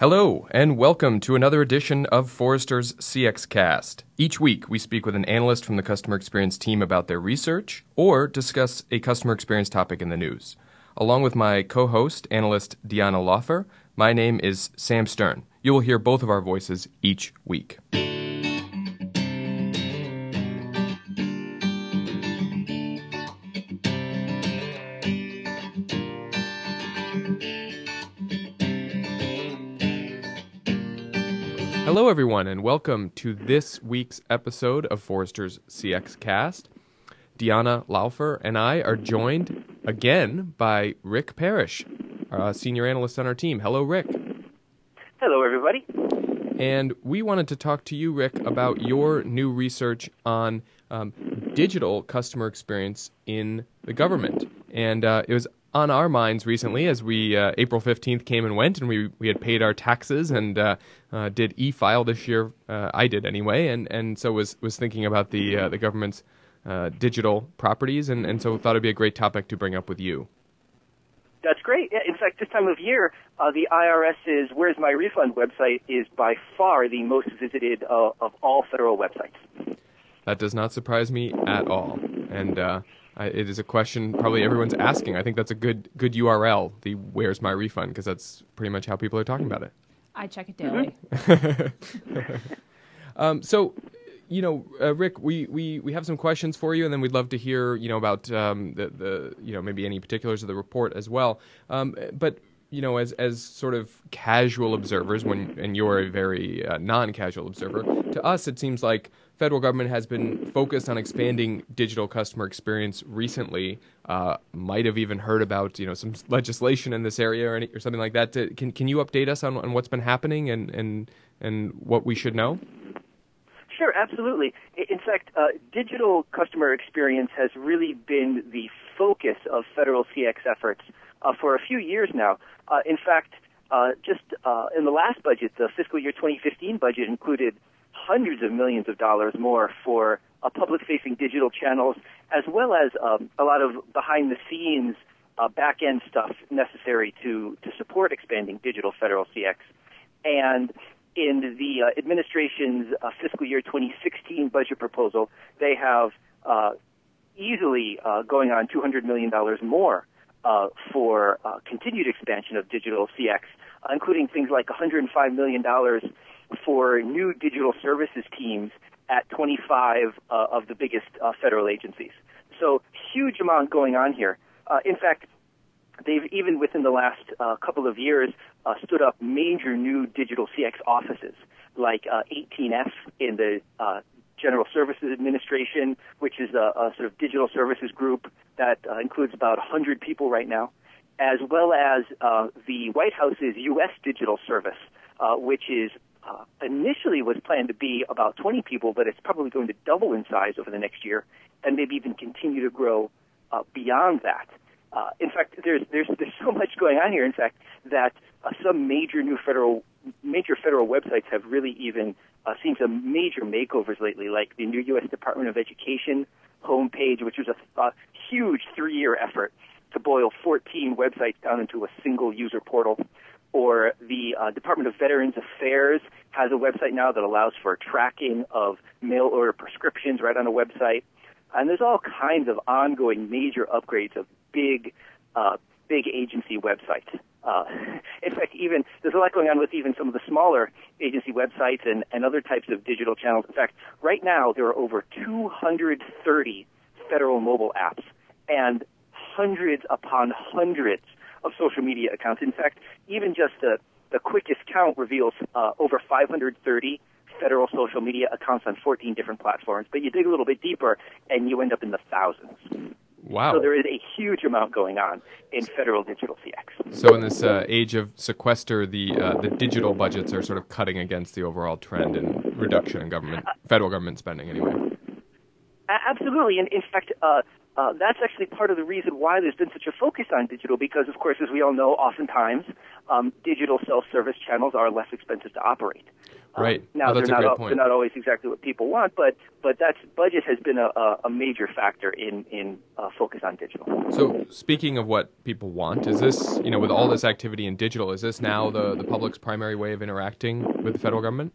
Hello, and welcome to another edition of Forrester's CX Cast. Each week, we speak with an analyst from the customer experience team about their research or discuss a customer experience topic in the news. Along with my co host, analyst Deanna Laufer, my name is Sam Stern. You will hear both of our voices each week. Hello, everyone, and welcome to this week's episode of Forrester's CX Cast. Deanna Laufer and I are joined again by Rick Parrish, a senior analyst on our team. Hello, Rick. Hello, everybody. And we wanted to talk to you, Rick, about your new research on um, digital customer experience in the government. And uh, it was on our minds recently as we uh, April 15th came and went and we, we had paid our taxes and uh, uh, did e-file this year uh, I did anyway and, and so was was thinking about the uh, the government's uh, digital properties and, and so thought it'd be a great topic to bring up with you. That's great. In fact, this time of year, the IRS's Where's My Refund website is by far the most visited of all federal websites. That does not surprise me at all. And it is a question probably everyone's asking. I think that's a good good URL. The "Where's my refund?" because that's pretty much how people are talking about it. I check it daily. um, so, you know, uh, Rick, we, we, we have some questions for you, and then we'd love to hear you know about um, the the you know maybe any particulars of the report as well. Um, but you know, as as sort of casual observers, when and you're a very uh, non-casual observer, to us it seems like federal government has been focused on expanding digital customer experience recently. Uh, might have even heard about you know some legislation in this area or, any, or something like that. To, can can you update us on, on what's been happening and and and what we should know? Sure, absolutely. In fact, uh, digital customer experience has really been the focus of federal CX efforts uh, for a few years now. Uh, in fact, uh, just uh, in the last budget, the fiscal year 2015 budget included hundreds of millions of dollars more for uh, public-facing digital channels, as well as um, a lot of behind-the-scenes uh, back-end stuff necessary to to support expanding digital federal CX. And in the uh, administration's uh, fiscal year 2016 budget proposal, they have uh, easily uh, going on 200 million dollars more uh, for uh, continued expansion of digital CX, including things like $105 million for new digital services teams at 25 uh, of the biggest uh, federal agencies. So huge amount going on here. Uh, in fact, they've even within the last couple of years stood up major new digital CX offices, like 18F in the General Services Administration, which is a, a sort of digital services group that uh, includes about 100 people right now, as well as uh, the White House's U.S. Digital Service, uh, which is uh, initially was planned to be about 20 people, but it's probably going to double in size over the next year, and maybe even continue to grow uh, beyond that. Uh, in fact, there's there's there's so much going on here. In fact, that uh, some major new federal major federal websites have really even uh, seen some major makeovers lately, like the new U.S. Department of Education homepage, which was a, a huge three-year effort to boil 14 websites down into a single user portal. Or the uh, Department of Veterans Affairs has a website now that allows for tracking of mail order prescriptions right on a website. And there's all kinds of ongoing major upgrades of big, uh, big agency websites. Uh, in fact, even there's a lot going on with even some of the smaller agency websites and, and other types of digital channels. In fact, right now there are over 230 federal mobile apps and hundreds upon hundreds of social media accounts. In fact, even just the, the quickest count reveals uh, over 530 federal social media accounts on 14 different platforms. But you dig a little bit deeper and you end up in the thousands. Wow. So there is a huge amount going on in federal digital CX. So in this uh, age of sequester, the uh, the digital budgets are sort of cutting against the overall trend in reduction in government, federal government spending, anyway. Absolutely, and in fact, uh, uh, that's actually part of the reason why there's been such a focus on digital because, of course, as we all know, oftentimes um, digital self-service channels are less expensive to operate. Um, right. now oh, they're not they're not always exactly what people want, but but that's budget has been a, a major factor in in uh, focus on digital. So speaking of what people want, is this you know with all this activity in digital, is this now the the public's primary way of interacting with the federal government?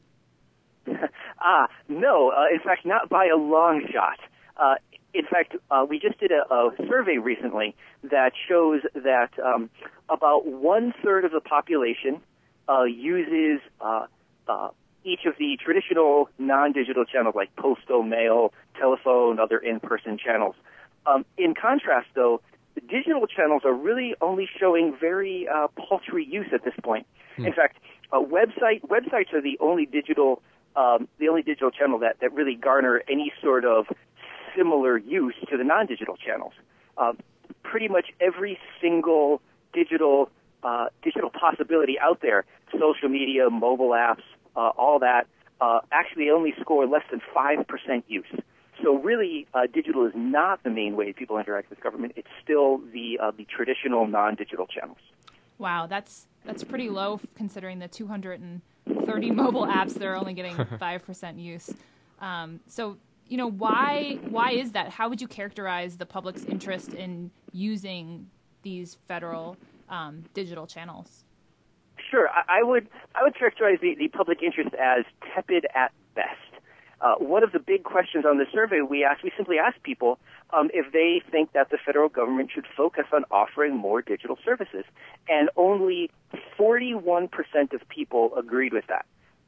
Ah, no. Uh, in fact, not by a long shot. Uh, in fact, uh, we just did a, a, survey recently that shows that um, about one third of the population uh, uses uh, uh, each of the traditional non-digital channels like postal, mail, telephone, other in-person channels. Um, in contrast, though, the digital channels are really only showing very uh, paltry use at this point. Hmm. In fact, uh, website websites are the only digital um, the only digital channel that, that really garner any sort of similar use to the non-digital channels. Uh, pretty much every single digital uh, digital possibility out there, social media, mobile apps, uh, all that, uh, actually only score less than five percent use. So really, uh, digital is not the main way people interact with government. It's still the uh, the traditional non-digital channels. Wow, that's that's pretty low considering the 230 mobile apps that are only getting five percent use. Um, so you know why why is that? How would you characterize the public's interest in using these federal um, digital channels? Sure, I, I, would I would characterize the, the public interest as tepid at best. Uh, one of the big questions on the survey we asked, we simply asked people um, if they think that the federal government should focus on offering more digital services, and only 41% of people agreed with that.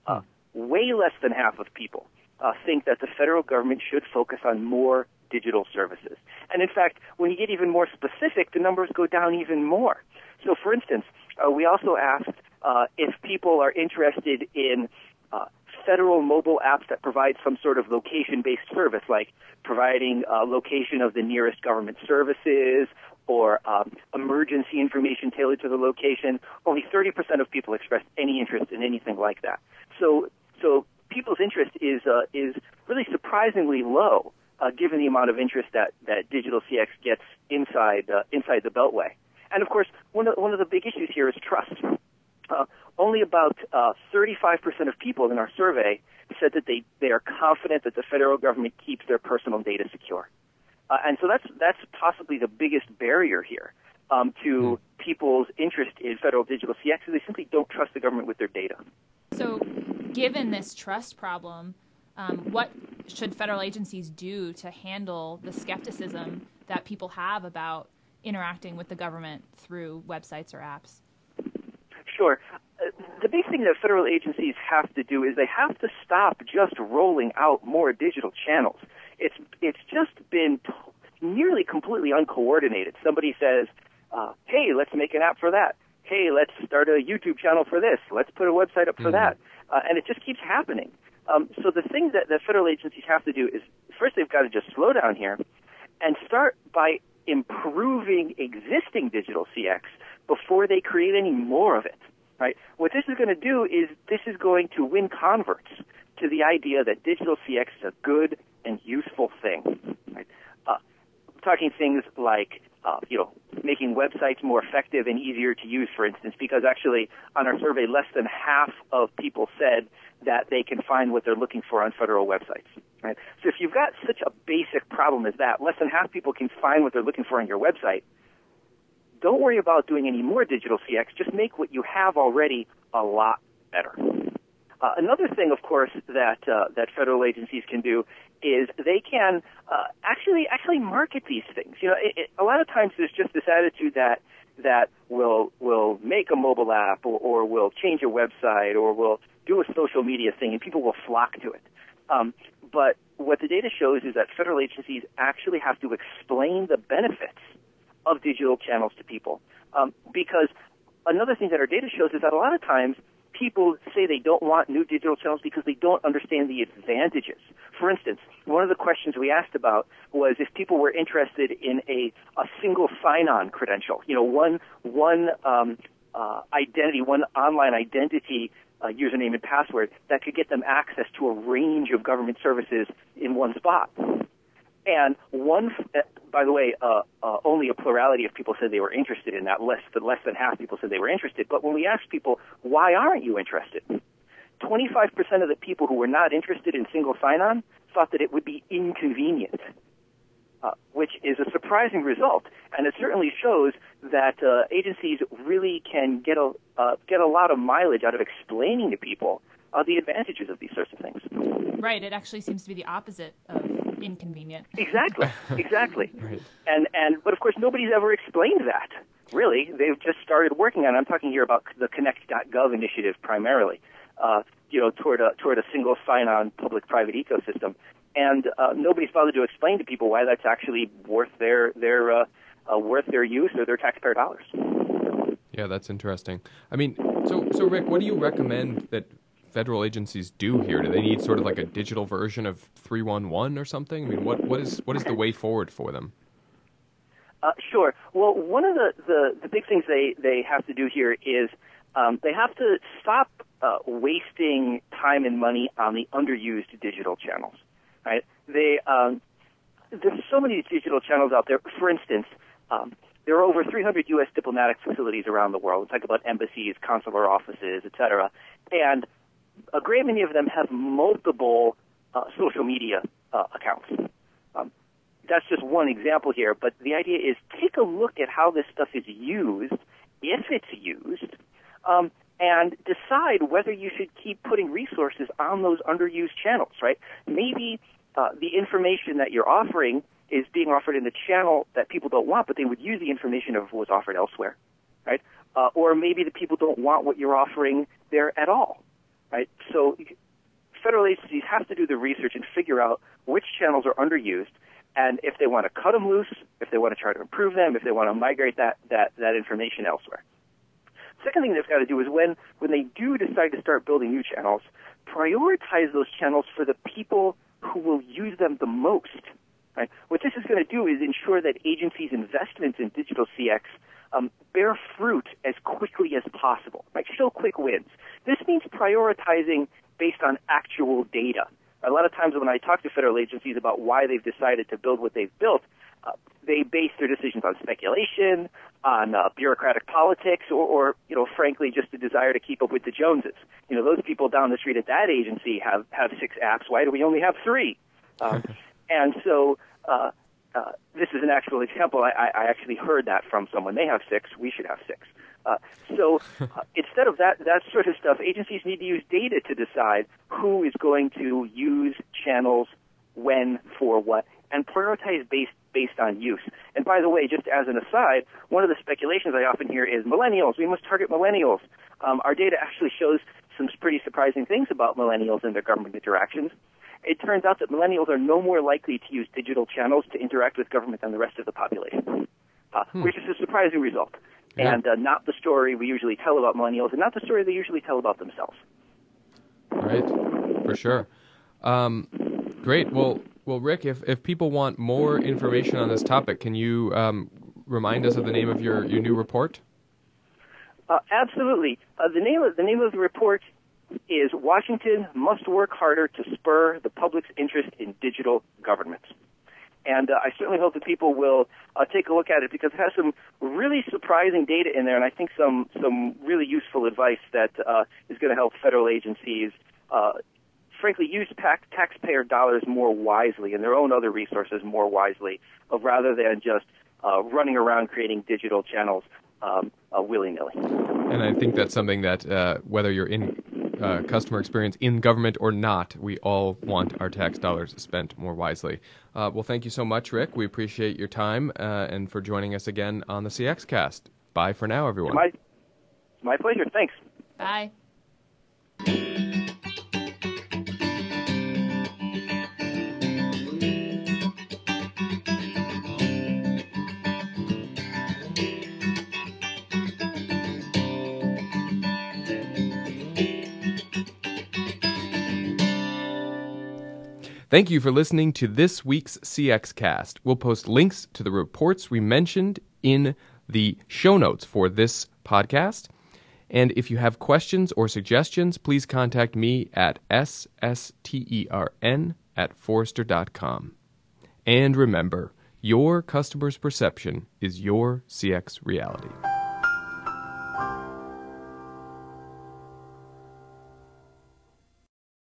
Uh, way less than half of people uh, think that the federal government should focus on more digital services. And in fact, when you get even more specific, the numbers go down even more. So, for instance, uh, we also asked uh, if people are interested in federal mobile apps that provide some sort of location-based service, like providing a location of the nearest government services or um, emergency information tailored to the location. Only 30% of people expressed any interest in anything like that. So, so people's interest is uh, is really surprisingly low, uh, given the amount of interest that that digital CX gets inside uh, inside the Beltway. And of course, one of one of the big issues here is trust. Only about uh, 35% of people in our survey said that they, they are confident that the federal government keeps their personal data secure. Uh, and so that's, that's possibly the biggest barrier here um, to mm. people's interest in federal digital CX. They simply don't trust the government with their data. So, given this trust problem, um, what should federal agencies do to handle the skepticism that people have about interacting with the government through websites or apps? Sure. The big thing that federal agencies have to do is they have to stop just rolling out more digital channels. It's it's just been t- nearly completely uncoordinated. Somebody says, uh, "Hey, let's make an app for that." Hey, let's start a YouTube channel for this. Let's put a website up for mm-hmm. that, uh, and it just keeps happening. Um, so the thing that the federal agencies have to do is first they've got to just slow down here and start by improving existing digital CX before they create any more of it. Right? What this is going to do is this is going to win converts to the idea that digital CX is a good and useful thing. Right? Uh, talking things like uh, you know making websites more effective and easier to use, for instance, because actually on our survey, less than half of people said that they can find what they're looking for on federal websites. Right? So if you've got such a basic problem as that, less than half people can find what they're looking for on your website don't worry about doing any more digital CX. Just make what you have already a lot better. Uh, another thing, of course, that uh, that federal agencies can do is they can uh, actually actually market these things. You know, it, it, a lot of times there's just this attitude that that will will make a mobile app or, or will change a website or will do a social media thing, and people will flock to it. Um, but what the data shows is that federal agencies actually have to explain the benefits of digital channels to people. Um, because another thing that our data shows is that a lot of times people say they don't want new digital channels because they don't understand the advantages. For instance, one of the questions we asked about was if people were interested in a, a single sign-on credential, you know, one, one um, uh, identity, one online identity uh, username and password that could get them access to a range of government services in one spot. And one, by the way, uh, uh, only a plurality of people said they were interested in that. Less than less than half people said they were interested. But when we asked people, why aren't you interested? 25% of the people who were not interested in single sign-on thought that it would be inconvenient, uh, which is a surprising result, and it certainly shows that uh, agencies really can get a uh, get a lot of mileage out of explaining to people uh, the advantages of these sorts of things. Right. It actually seems to be the opposite of inconvenient. Exactly. Exactly. Right. And and but of course nobody's ever explained that. Really, they've just started working on. it. I'm talking here about the Connect.gov initiative primarily. Uh, you know, toward a toward a single sign-on public-private ecosystem, and uh, nobody's bothered to explain to people why that's actually worth their their uh, uh, worth their use or their taxpayer dollars. Yeah, that's interesting. I mean, so so Rick, what do you recommend that federal agencies do here? Do they need sort of like a digital version of 311 or something? I mean, what what is what is the way forward for them? Uh, sure. Well, one of the, the, the big things they, they have to do here is um, they have to stop uh, wasting time and money on the underused digital channels. Right? They um, there's so many digital channels out there. For instance, um, there are over 300 U.S. diplomatic facilities around the world. We talk about embassies, consular offices, etc. And a great many of them have multiple uh, social media uh, accounts. Um, that's just one example here, but the idea is take a look at how this stuff is used, if it's used, um, and decide whether you should keep putting resources on those underused channels, right? Maybe uh, the information that you're offering is being offered in a channel that people don't want, but they would use the information if it was offered elsewhere, right? Uh, or maybe the people don't want what you're offering there at all, right? So federal agencies have to do the research and figure out which channels are underused, and if they want to cut them loose, if they want to try to improve them, if they want to migrate that that that information elsewhere. Second thing they've got to do is when when they do decide to start building new channels, prioritize those channels for the people who will use them the most. Right? What this is going to do is ensure that agencies' investments in digital CX um, bear fruit as quickly as possible. Right? Show quick wins. This means prioritizing based on actual data. A lot of times when I talk to federal agencies about why they've decided to build what they've built, uh, they base their decisions on speculation, on uh, bureaucratic politics, or, or, you know, frankly, just a desire to keep up with the Joneses. You know, those people down the street at that agency have have six apps. Why do we only have three? Um, and so. Uh, uh, this is an actual example. I, I actually heard that from someone. They have six. We should have six. Uh, so uh, instead of that that sort of stuff, agencies need to use data to decide who is going to use channels when for what and prioritize based based on use. And by the way, just as an aside, one of the speculations I often hear is millennials. We must target millennials. Um, our data actually shows some pretty surprising things about millennials and their government interactions. It turns out that millennials are no more likely to use digital channels to interact with government than the rest of the population, uh, hmm. which is a surprising result yeah. and uh, not the story we usually tell about millennials, and not the story they usually tell about themselves. Right, for sure. Um, great. Well, well, Rick, if if people want more information on this topic, can you um, remind us of the name of your, your new report? Uh, absolutely. Uh, the name of the name of the report is Washington must work harder to spur the public's interest in digital government. And uh, I certainly hope that people will uh, take a look at it because it has some really surprising data in there, and I think some some really useful advice that uh, is going to help federal agencies, uh, frankly, use tax- taxpayer dollars more wisely and their own other resources more wisely, uh, rather than just uh, running around creating digital channels um, willy nilly. And I think that's something that whether you're in uh, customer experience in government or not, we all want our tax dollars spent more wisely. Uh, well, thank you so much, Rick. We appreciate your time uh, and for joining us again on the CX Cast. Bye for now, everyone. My, my pleasure. Thanks. Bye. Thank you for listening to this week's CX Cast. We'll post links to the reports we mentioned in the show notes for this podcast. And if you have questions or suggestions, please contact me at sstern at forrester.com. And remember, your customer's perception is your CX reality.